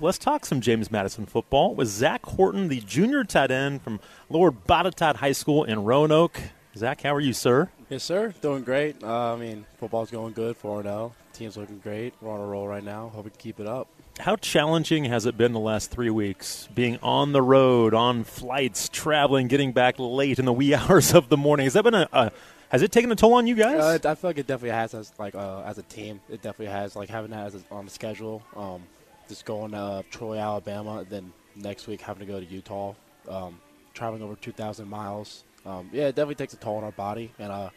Let's talk some James Madison football with Zach Horton, the junior tight end from Lord Botetourt High School in Roanoke. Zach, how are you, sir? Yes, sir. Doing great. Uh, I mean, football's going good, 4 0. Team's looking great. We're on a roll right now. Hope we can keep it up. How challenging has it been the last three weeks? Being on the road, on flights, traveling, getting back late in the wee hours of the morning. Has that been a, a has it taken a toll on you guys? Uh, I feel like it definitely has as like uh, as a team. It definitely has like having that as a, on the schedule. Um, just going to uh, Troy, Alabama, then next week having to go to Utah, um, traveling over 2,000 miles. Um, yeah, it definitely takes a toll on our body, and uh,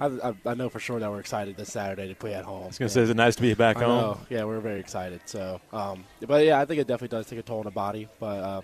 I, I, I, know for sure that we're excited this Saturday to play at home. I was going to say, is it nice to be back I home? Know. Yeah, we're very excited. So, um, but yeah, I think it definitely does take a toll on the body, but uh,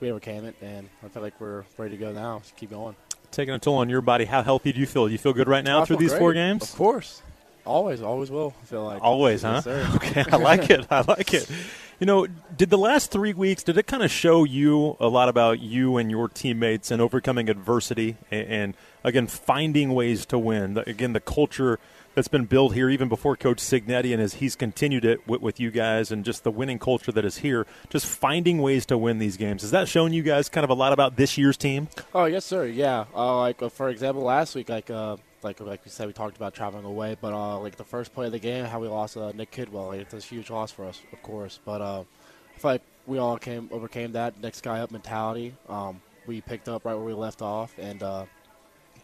we overcame it, and I feel like we're ready to go now. Keep going. Taking a toll on your body. How healthy do you feel? Do you feel good right now through these great. four games? Of course. Always, always will. I feel like always, yes, huh? Okay, I like it. I like it. You know, did the last three weeks did it kind of show you a lot about you and your teammates and overcoming adversity and, and again finding ways to win? Again, the culture that's been built here even before Coach Cignetti and as he's continued it with, with, you guys and just the winning culture that is here, just finding ways to win these games. Has that shown you guys kind of a lot about this year's team? Oh yes, sir. Yeah. Uh, like uh, for example, last week, like. Uh, like like we said, we talked about traveling away, but uh, like the first play of the game, how we lost uh, Nick Kidwell, like, it's a huge loss for us, of course. But uh, I feel like we all came overcame that next guy up mentality. Um, we picked up right where we left off, and uh,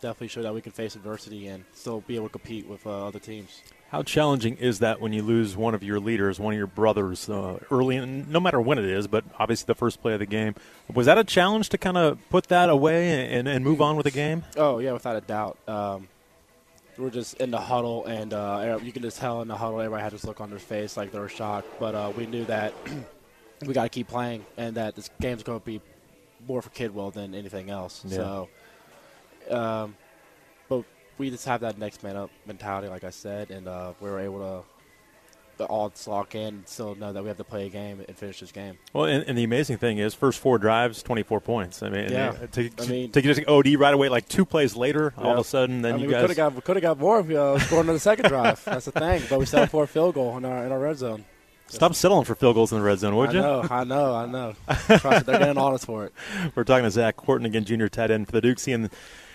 definitely showed that we can face adversity and still be able to compete with uh, other teams. How challenging is that when you lose one of your leaders, one of your brothers, uh, early, in, no matter when it is, but obviously the first play of the game? Was that a challenge to kind of put that away and, and move on with the game? Oh yeah, without a doubt. Um, we're just in the huddle, and uh, you can just tell in the huddle, everybody had this look on their face like they were shocked. But uh, we knew that we got to keep playing, and that this game's going to be more for Kidwell than anything else. Yeah. So, um, but we just have that next man up mentality, like I said, and uh, we were able to the odds lock in, still know that we have to play a game and finish this game. Well, and, and the amazing thing is, first four drives, 24 points. I mean, yeah. to, I mean, to, get OD right away, like two plays later, all of a sudden, then I mean, you guys could have got we could have got more if we uh, scored on the second drive. That's the thing, but we settled for a field goal in our in our red zone. Stop settling for field goals in the red zone, would you? I? Know, I know, I know. Trust they're getting honest for it. We're talking to Zach Horton again, junior tight end for the Dukes, and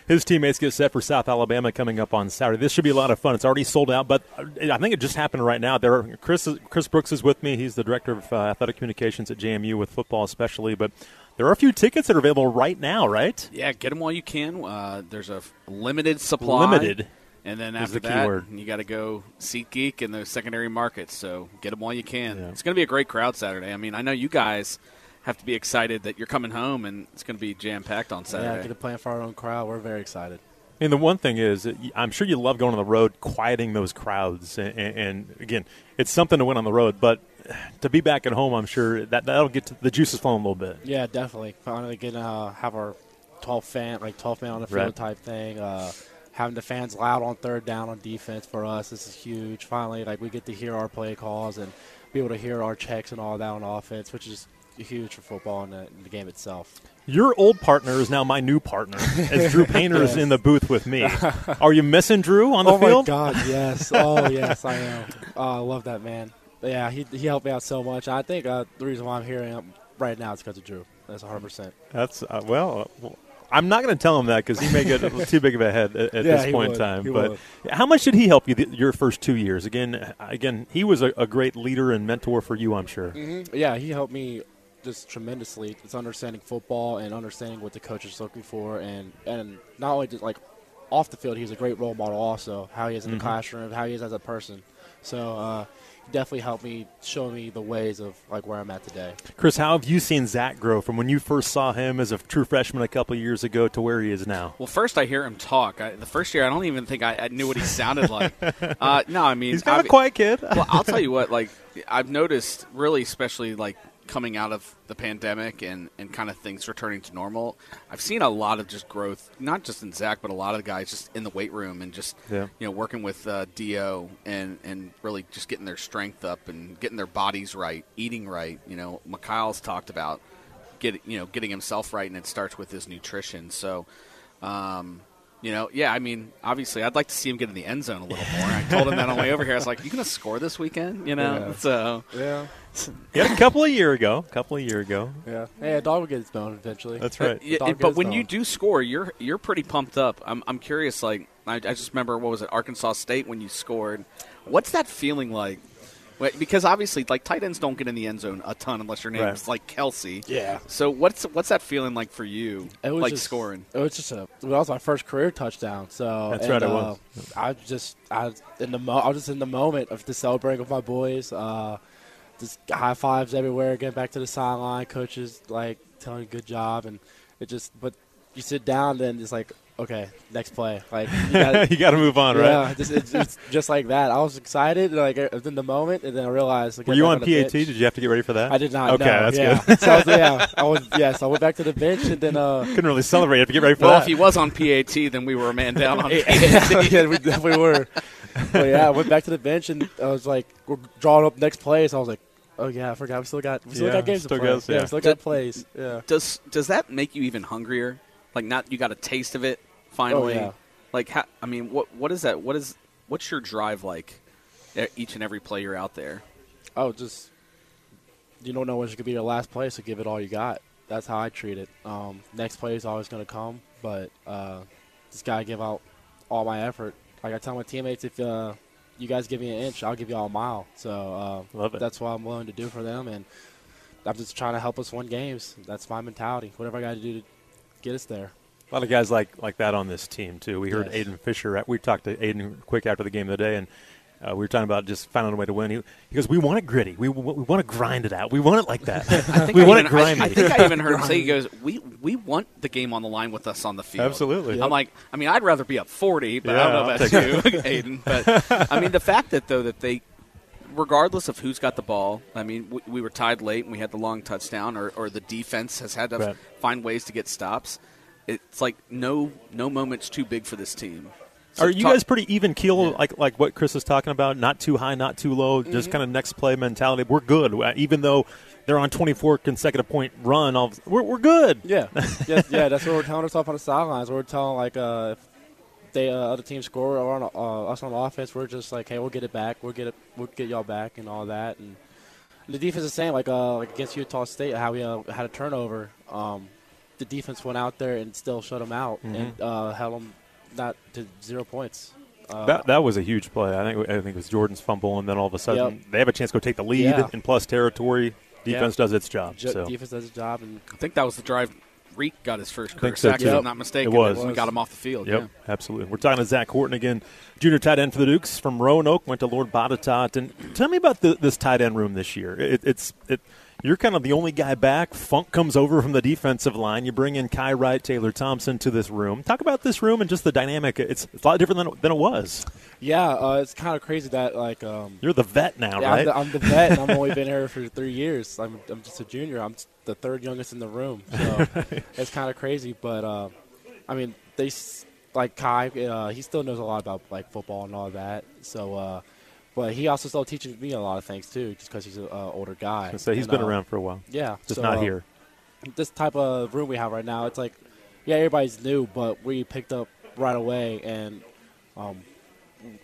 his teammates get set for South Alabama coming up on Saturday. This should be a lot of fun. It's already sold out, but I think it just happened right now. There, are, Chris Chris Brooks is with me. He's the director of uh, athletic communications at JMU with football, especially. But there are a few tickets that are available right now, right? Yeah, get them while you can. Uh, there's a limited supply. Limited. And then after the that, word. you got to go SeatGeek and the secondary markets. So get them while you can. Yeah. It's going to be a great crowd Saturday. I mean, I know you guys have to be excited that you're coming home and it's going to be jam packed on Saturday. Yeah, get to play for our own crowd. We're very excited. And the one thing is, I'm sure you love going on the road, quieting those crowds. And, and, again, it's something to win on the road, but to be back at home, I'm sure that that'll get the juices flowing a little bit. Yeah, definitely. Finally, get uh, have our 12 fan, like 12 man on the field Right. type thing. Uh, having the fans loud on third down on defense for us, this is huge. Finally, like we get to hear our play calls and be able to hear our checks and all that on offense, which is huge for football and the, the game itself. Your old partner is now my new partner, as Drew Painter is in the booth with me. Are you missing Drew on the oh field? my God, yes. Oh yes, I am. Oh, I love that man. Yeah, he he helped me out so much. I think uh, the reason why I'm here right now is because of Drew. That's 100. percent That's uh, well. uh, I'm not going to tell him that because he may get too big of a head at, at Yeah, this point would. in time. He but would. how much did he help you th- your first two years? Again, again, he was a, a great leader and mentor for you. I'm sure. Mm-hmm. Yeah, he helped me just tremendously. It's understanding football and understanding what the coach is looking for, and and not only just like off the field, he's a great role model. Also, how he is in Mhm. the classroom, how he is as a person. So uh, he definitely helped me show me the ways of like where I'm at today. Chris, how have you seen Zach grow from when you first saw him as a true freshman a couple of years ago to where he is now? Well, first I hear him talk. I, the first year, I don't even think I, I knew what he sounded like. uh, no, I mean, He's kind of a quiet kid. well, I'll tell you what. Like, I've noticed, really, especially like coming out of the pandemic and, and kind of things returning to normal. I've seen a lot of just growth, not just in Zach, but a lot of the guys just in the weight room and just Yeah. you know working with uh, Do and and really just getting their strength up and getting their bodies right, eating right. You know, Mikhail's talked about get you know getting himself right, and it starts with his nutrition. So. Um, You know, yeah. I mean, obviously, I'd like to see him get in the end zone a little more. I told him that on the way over here. I was like, "You gonna score this weekend?" You know, Yeah. so Yeah. Yeah, a couple of year ago. A couple of year ago. Yeah. Hey, a dog will get its bone eventually. That's right. Yeah, but when you do score, you're you're pretty pumped up. I'm I'm curious. Like I, I just remember what was it, Arkansas State when you scored. What's that feeling like? Wait, Because obviously, like tight ends don't get in the end zone a ton unless your name's Right. like Kelce. Yeah. So what's what's that feeling like for you? It was like just, scoring. It was just a. Well, that was my first career touchdown. So That's and, right, it uh, was. I just I was in the mo- I was just in the moment of just celebrating with my boys. Uh, just high fives everywhere. Getting back to the sideline, coaches like telling you good job, and it just. But you sit down, then it's like okay, next play. Like you gotta, you got to move on, right? Yeah, just, it's, it's just like that. I was excited, like in the moment, and then I realized. like, Were you back on PAT? bench. Did you have to get ready for that? I did not. Okay, no, that's yeah. good. so I was, yeah, I was. Yes, I went back to the bench, and then. uh Couldn't really celebrate. You have to get ready for Well, that. if he was on PAT, then we were a man down on PAT. yeah, we definitely were. But yeah, I went back to the bench and I was like, we're drawing up next plays. I was like, oh yeah, I forgot. We still got, we still Yeah, got games still to play. goes, yeah, yeah. we still Did- got plays. Yeah. Does does that make you even hungrier? Like not you got a taste of it finally. Oh, yeah. Like how, I mean, what what is that? What is what's your drive like? Each and every play you're out there. Oh, just you don't know when's going to be your last play, so give it all you got. That's how I treat it. Um, next play is always going to come, but uh, just got to give out all my effort. Like I tell my teammates, if uh, you guys give me an inch, I'll give you all a mile. So uh, Love it. that's what I'm willing to do for them, and I'm just trying to help us win games. That's my mentality. Whatever I got to do to get us there. A lot of guys like like that on this team too. We heard Yes. Aiden Fisher. We talked to Aiden quick after the game of the day, and uh, we were talking about just finding a way to win. He, he goes, "We want it gritty. We, we want to grind it out. We want it like that. I think we I want even, it grindy." I, I think I even heard him say, "He goes, we we want the game on the line with us on the field." Absolutely. I'm like, I mean, I'd rather be up 40, but I don't know about you, Aiden. But I mean, the fact that though that they, regardless of who's got the ball, I mean, we, we were tied late and we had the long touchdown, or, or the defense has had to Right. find ways to get stops. It's like no no moment's too big for this team. So Are you talk- guys pretty even keel, like like what Chris is talking about? Not too high, not too low, just kind of next play mentality. We're good, Uh, even though they're on 24 consecutive point run. All we're we're good. Yeah, yeah, yeah. That's what we're telling ourselves on the sidelines. We're telling like uh, if they uh, other teams score or on uh, us on offense, we're just like, hey, we'll get it back. We'll get it. We'll get y'all back and all that. And the defense is the same. Like uh, like against Utah State, how we uh, had a turnover. Um, the defense went out there and still shut them out and uh, held them not to zero points. Uh, That that was a huge play. I think I think it was Jordan's fumble, and then all of a sudden Yep. they have a chance to go take the lead Yeah. in plus territory. Defense does its job. ju- so defense does its job, and I think that was the drive. Reek got his first career so, sack, too. if I'm not mistaken. It was. We got him off the field. Yep, yeah. absolutely. We're talking to Zach Horton again, junior tight end for the Dukes from Roanoke. Went to Lord Botetourt. And tell me about the, this tight end room this year. It, it's it. You're kind of the only guy back. Funk comes over from the defensive line. You bring in Kai Wright, Taylor Thompson to this room. Talk about this room and just the dynamic. It's, it's a lot different than, than it was. yeah, uh, it's kind of crazy that like um, You're the vet now, Yeah, right? I'm, the, I'm the vet, and I've only been here for three years. I'm, I'm just a junior. I'm the third youngest in the room, so it's kind of crazy. But uh, I mean, they like Kai. Uh, he still knows a lot about like football and all that. So, uh, but he also still teaches me a lot of things too, just because he's an uh, older guy. so he's And, been uh, around for a while, Yeah, just so, not uh, here. This type of room we have right now, it's like, yeah, everybody's new, but we picked up right away, and um,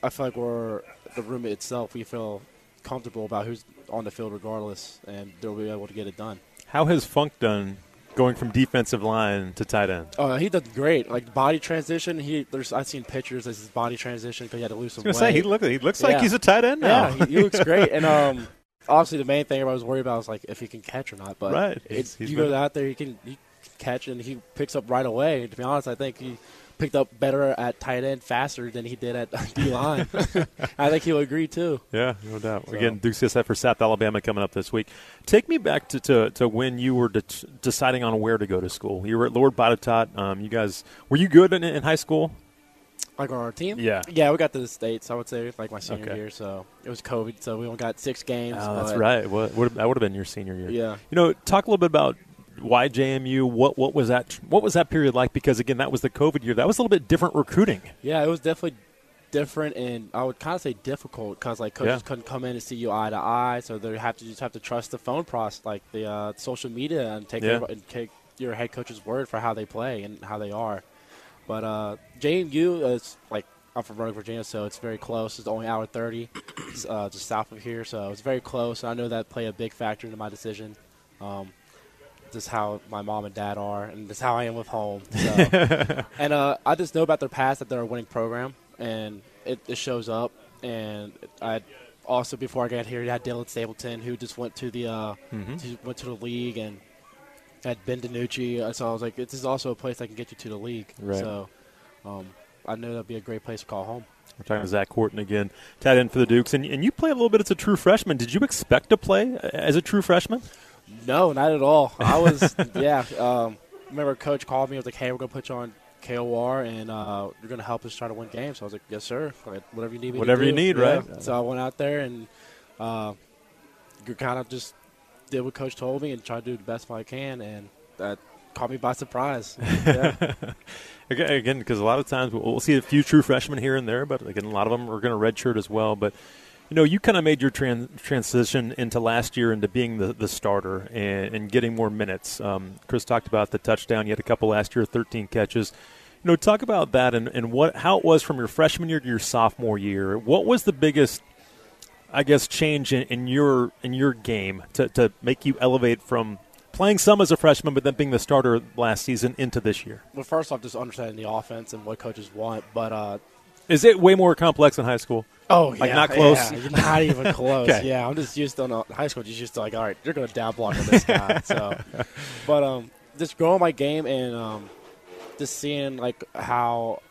I feel like we're the room itself. We feel comfortable about who's on the field, regardless, and they'll be able to get it done. How has Funk done going from defensive line to tight end? Oh, he did great. Like body transition, he there's I've seen pictures of his body transition because he had to lose some I was weight. say he look he looks like Yeah. he's a tight end now. yeah, he, he looks great. And um, obviously the main thing everybody was worried about was like if he can catch or not. But Right. He's- he's you been- go out there, he can he can catch and he picks up right away. To be honest, I think he picked up better at tight end faster than he did at D line. I think he'll agree too. Yeah, no doubt. So- Again, Duke CSF for South Alabama coming up this week. Take me back to, to, to when you were de- deciding on where to go to school. You were at Lord Botetourt. Um, you guys were you good in, in high school? Like on our team, Yeah. yeah, we got to the states. I would say like my senior Okay. year, so it was COVID, so we only got six games. Oh, that's right. What, would that would have been your senior year. Yeah. You know, talk a little bit about why JMU. What what was that? What was that period like? Because again, that was the COVID year. That was a little bit different recruiting. Yeah, it was definitely different, and I would kind of say difficult because like coaches Yeah. couldn't come in and see you eye to eye, so they have to just have to trust the phone process, like the uh, social media, and take Yeah. everybody- and take your head coach's word for how they play and how they are. But uh, JMU is like I'm from Roanoke, Virginia, so it's very close. It's only hour thirty, uh, just south of here, so it's very close. And I know that played a big factor into my decision. Um, just how my mom and dad are, and just how I am with home. So. and uh, I just know about their past that they're a winning program, and it, it shows up. And I also before I got here, I had Dylan Stapleton, who just went to the uh, Mhm. went to the league, and had Ben DiNucci. So I was like, this is also a place I can get you to the league. Right. So um, I know that'd be a great place to call home. We're talking to Zach Horton again, tight end for the Dukes, and, and you play a little bit as a true freshman. Did you expect to play as a true freshman? No, not at all. I was, yeah. Um, remember, coach called me. He was like, "Hey, we're gonna put you on KOR, and uh, you're gonna help us try to win games." So I was like, "Yes, sir. Whatever you need me Whatever you need, Yeah. right? So I went out there and uh, kind of just did what coach told me and tried to do the best I can, and that caught me by surprise. yeah. Again, because a lot of times we'll we'll see a few true freshmen here and there, but again, a lot of them are going to redshirt as well. But you know, you kind of made your tran- transition into last year into being the, the starter and, and getting more minutes. Um, Chris talked about the touchdown. You had a couple last year, 13 catches. You know, talk about that and, and what how it was from your freshman year to your sophomore year. What was the biggest, I guess, change in, in your in your game to, to make you elevate from playing some as a freshman, but then being the starter last season into this year? Well, first off, just understanding the offense and what coaches want, but uh, Is it way more complex in high school? Oh, Like, yeah, not close? yeah, not even close. Okay. Yeah, I'm just used to no, high school. Just used to like, all right, you're gonna down block on this guy. so, but um, just growing my game and um, just seeing like how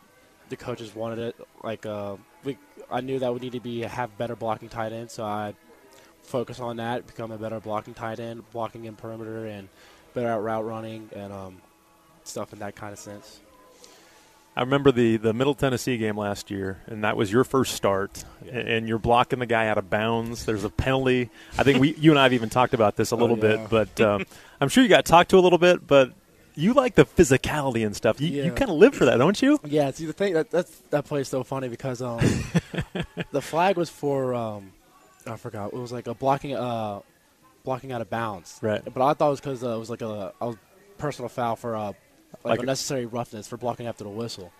the coaches wanted it. Like, uh, we, I knew that we need to be have better blocking tight ends, so I focus on that, become a better blocking tight end, blocking in perimeter, and better at route running and um, stuff in that kind of sense. I remember the, the Middle Tennessee game last year, and that was your first start, Yeah. and you're blocking the guy out of bounds. There's a penalty. I think we, you and I have even talked about this a little yeah. bit, but um, I'm sure you got talked to a little bit. But you like the physicality and stuff. You, you kind of live for that, don't you? Yeah, see the thing that that's, that play is so funny because um, the flag was for um, I forgot it was like a blocking uh blocking out of bounds. Right. But I thought it was because uh, it was like a, a personal foul for uh, like, Like unnecessary roughness for blocking after the whistle.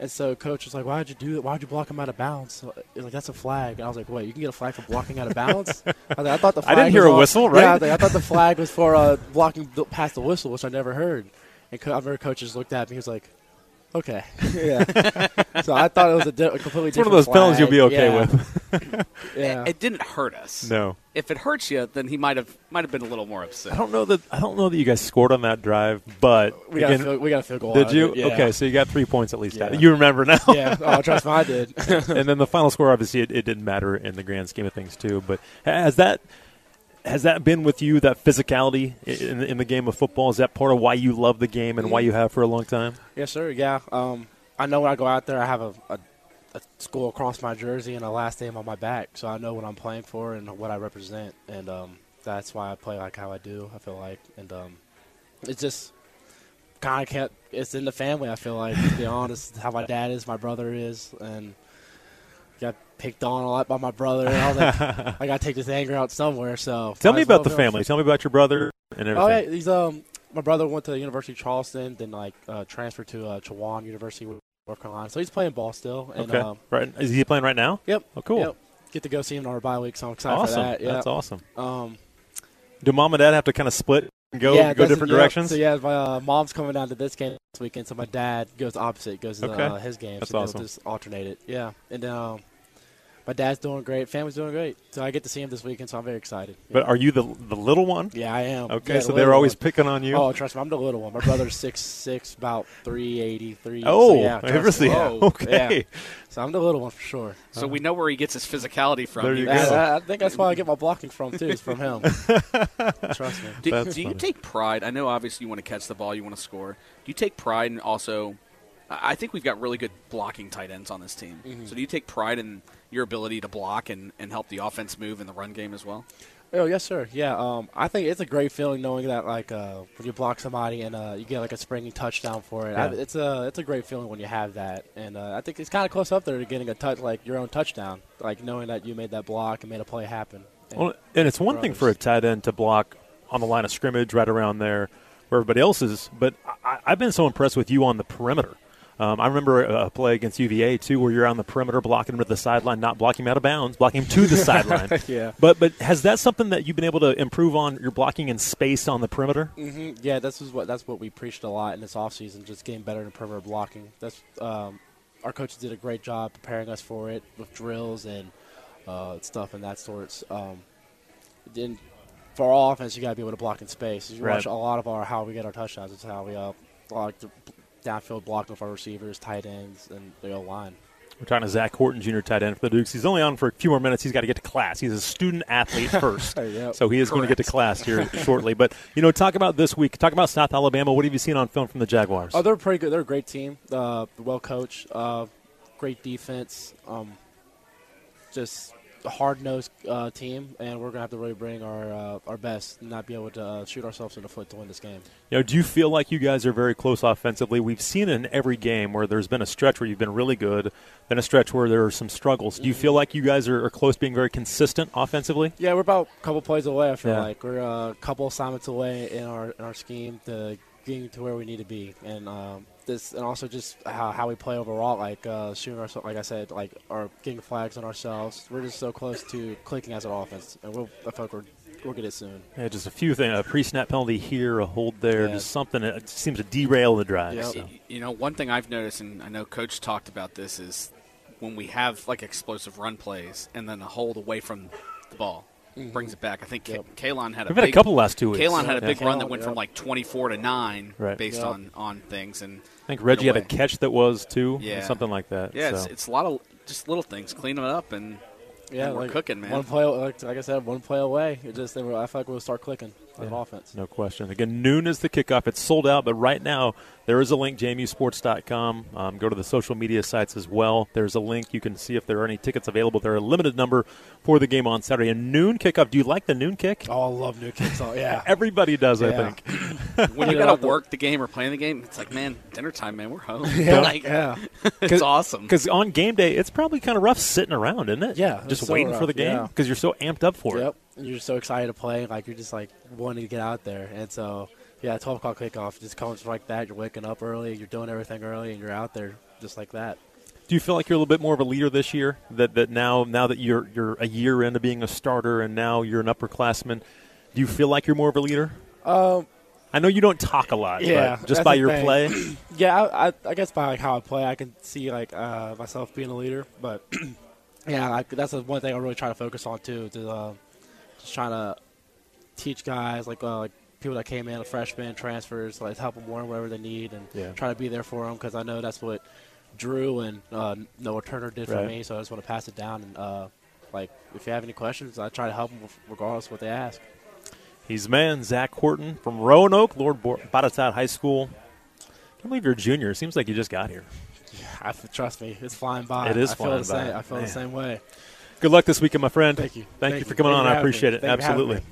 And so coach was like, "Why'd you do it? Why'd you block him out of bounds?" So, like, "That's a flag." And I was like, "Wait, you can get a flag for blocking out of bounds?" I, like, I thought the I didn't hear a whistle, Yeah, right? I, like, I thought the flag was for uh, blocking past the whistle, which I never heard. And co- I remember coaches looked at me. He was like, "Okay, yeah." so I thought it was a, di- a completely It's one of those penalties you'll be okay Yeah. with. Yeah. It, it didn't hurt us. No, If it hurts you, then he might have might have been a little more upset. I upset. don't know that. I don't know that you guys scored on that drive, but we got a again, field, we got a field goal. out did of you? it, yeah. Okay, so you got three points at least. out. Yeah. You remember now. yeah. Oh, trust me, I did. and then the final score, obviously, it, it didn't matter in the grand scheme of things too. But has that has that been with you? That physicality in, in the game of football is that part of why you love the game and why you have for a long time? yes, sir. Yeah. Um, I know when I go out there, I have a, a, a school across my jersey and a last name on my back, so I know what I'm playing for and what I represent, and um, that's why I play like how I do. I feel like, and um, it's just kind of kept. It's in the family. I feel like, to be honest, how my dad is, my brother is, and picked on a lot by my brother. And I was like, I got to take this anger out somewhere. So Tell me as well about the family. Tell me about your brother and everything. Oh yeah, he's um my brother went to the University of Charleston, then like uh, transferred to uh, Chowan University, North Carolina. So he's playing ball still. And, okay, Um, right. Is he playing right now? yep. Oh, cool. Yep. Get to go see him on our bye week, so I'm excited awesome. for that. Yeah. That's awesome. Um, Do mom and dad have to kind of split and go yeah, go different yep. directions? So yeah, my uh, mom's coming down to this game this weekend, so my dad goes opposite, goes to Okay. uh, his game. That's so awesome. just alternate it. Yeah, and then um, my dad's doing great, family's doing great, so I get to see him this weekend, so I'm very excited. But are you the the little one? yeah, I am. Okay, Yeah, so the they're always one. picking on you. Oh, trust me, I'm the little one. My brother's six six, about three eighty three. Oh, so yeah, trust everything. me. Whoa. Okay. Yeah. So I'm the little one for sure. So we know where he gets his physicality from. There you was- go. I, I think that's why I get my blocking from too. Is from him. trust me. Do, do you take pride? I know obviously you want to catch the ball, you want to score. Do you take pride in also? I I think we've got really good blocking tight ends on this team. Mm-hmm. So do you take pride in your ability to block and, and help the offense move in the run game as well? Oh yes, sir. Yeah. Um, I think it's a great feeling knowing that like uh, when you block somebody and uh, you get like a springing touchdown for it. I, it's a it's a great feeling when you have that, and uh, I think it's kind of close up there to getting a touch like your own touchdown, like knowing that you made that block and made a play happen. And- Well, and it's one thing for a tight end to block on the line of scrimmage, right around there, where everybody else is. But I, I've been so impressed with you on the perimeter. Um, I remember a, a play against UVA too, where you're on the perimeter blocking him to the sideline, not blocking him out of bounds, blocking him to the sideline. Yeah. But but has that something that you've been able to improve on? Your blocking in space on the perimeter. hmm Yeah, this is what that's what we preached a lot in this offseason, just getting better in perimeter blocking. That's um, our coaches did a great job preparing us for it with drills and uh, stuff and that sorts. Um, then for our offense, you got to be able to block in space. You Right. watch a lot of our how we get our touchdowns. It's how we uh, like the downfield blocking with our receivers, tight ends, and the O line. We're talking to Zach Horton, junior tight end for the Dukes. He's only on for a few more minutes. He's got to get to class. He's a student athlete first, Yep. so he is going to get to class here shortly. But you know, talk about this week. Talk about South Alabama. What have you seen on film from the Jaguars? Oh, they're pretty good. They're a great team. Uh, well coached. Uh, great defense. Um, just hard nosed uh, team, and we're gonna have to really bring our uh, our best, and not be able to uh, shoot ourselves in the foot to win this game. You know, do you feel like you guys are very close offensively? We've seen in every game where there's been a stretch where you've been really good, then a stretch where there are some struggles. Do you feel like you guys are, are close being very consistent offensively? Yeah, we're about a couple plays away. I feel Yeah. like we're a couple assignments away in our in our scheme to getting to where we need to be, and um, this and also just how, how we play overall, like uh, shooting ourselves. Like I said, like our getting flags on ourselves. We're just so close to clicking as an offense, and we'll I feel like we're, we'll get it soon. Yeah, just a few things. A pre-snap penalty here, a hold there, Yeah. just something that seems to derail the drive. Yep. so. You know, one thing I've noticed, and I know Coach talked about this, is when we have like explosive run plays and then a hold away from the ball, brings it back. I think Yep. Kaelon had a We've had a couple last two weeks. Kaelon had a Yeah. big run that went yep. from like 24 to nine, Right. based Yep. on on things. And I think Reggie had a catch that was too, Yeah. something like that. yeah, so. it's, it's a lot of just little things, clean it up, and Yeah, And we're like cooking, man. One play, like, like I said, one play away. It just, I feel like we'll start clicking as an Yeah. offense. No question. Again, noon is the kickoff. It's sold out, but right now there is a link, jmusports.com. Um, go to the social media sites as well. There's a link. You can see if there are any tickets available. There are a limited number for the game on Saturday. A noon kickoff. Do you like the noon kick? Oh, I love noon kicks. Oh, yeah. Everybody does, I think. when you got to work the game or playing the game, it's like, man, dinner time, man, we're home. yeah, like, yeah. it's awesome. Because on game day, it's probably kind of rough sitting around, isn't it? Yeah, Just so waiting for the game yeah. because you're so amped up for it. Yep. And you're so excited to play. Like, you're just, like, wanting to get out there. And so, yeah, 12 o'clock kickoff just comes like that. You're waking up early. You're doing everything early, and you're out there just like that. Do you feel like you're a little bit more of a leader this year? That that now now that you're you're a year into being a starter and now you're an upperclassman, do you feel like you're more of a leader? Um, I know you don't talk a lot, Yeah, but just by your thing. play. Yeah, I, I, I guess by like how I play, I can see like uh, myself being a leader. But yeah, like, that's the one thing I really try to focus on too. To uh, just trying to teach guys like uh, like people that came in, freshmen, transfers, like help them learn whatever they need, and Yeah. try to be there for them because I know that's what Drew and uh, Noah Turner did for me. So I just want to pass it down and uh, like if you have any questions, I try to help them regardless of what they ask. He's man, Zach Horton from Roanoke, Lord Bo- Botetourt High School. Can't believe you're a junior. Seems like you just got here. I, trust me, it's flying by. It is I feel flying the same. by. I feel Man. the same way. Good luck this weekend, my friend. Thank you. Thank, Thank you for coming Thank on. you I me. appreciate it. Thank you Absolutely.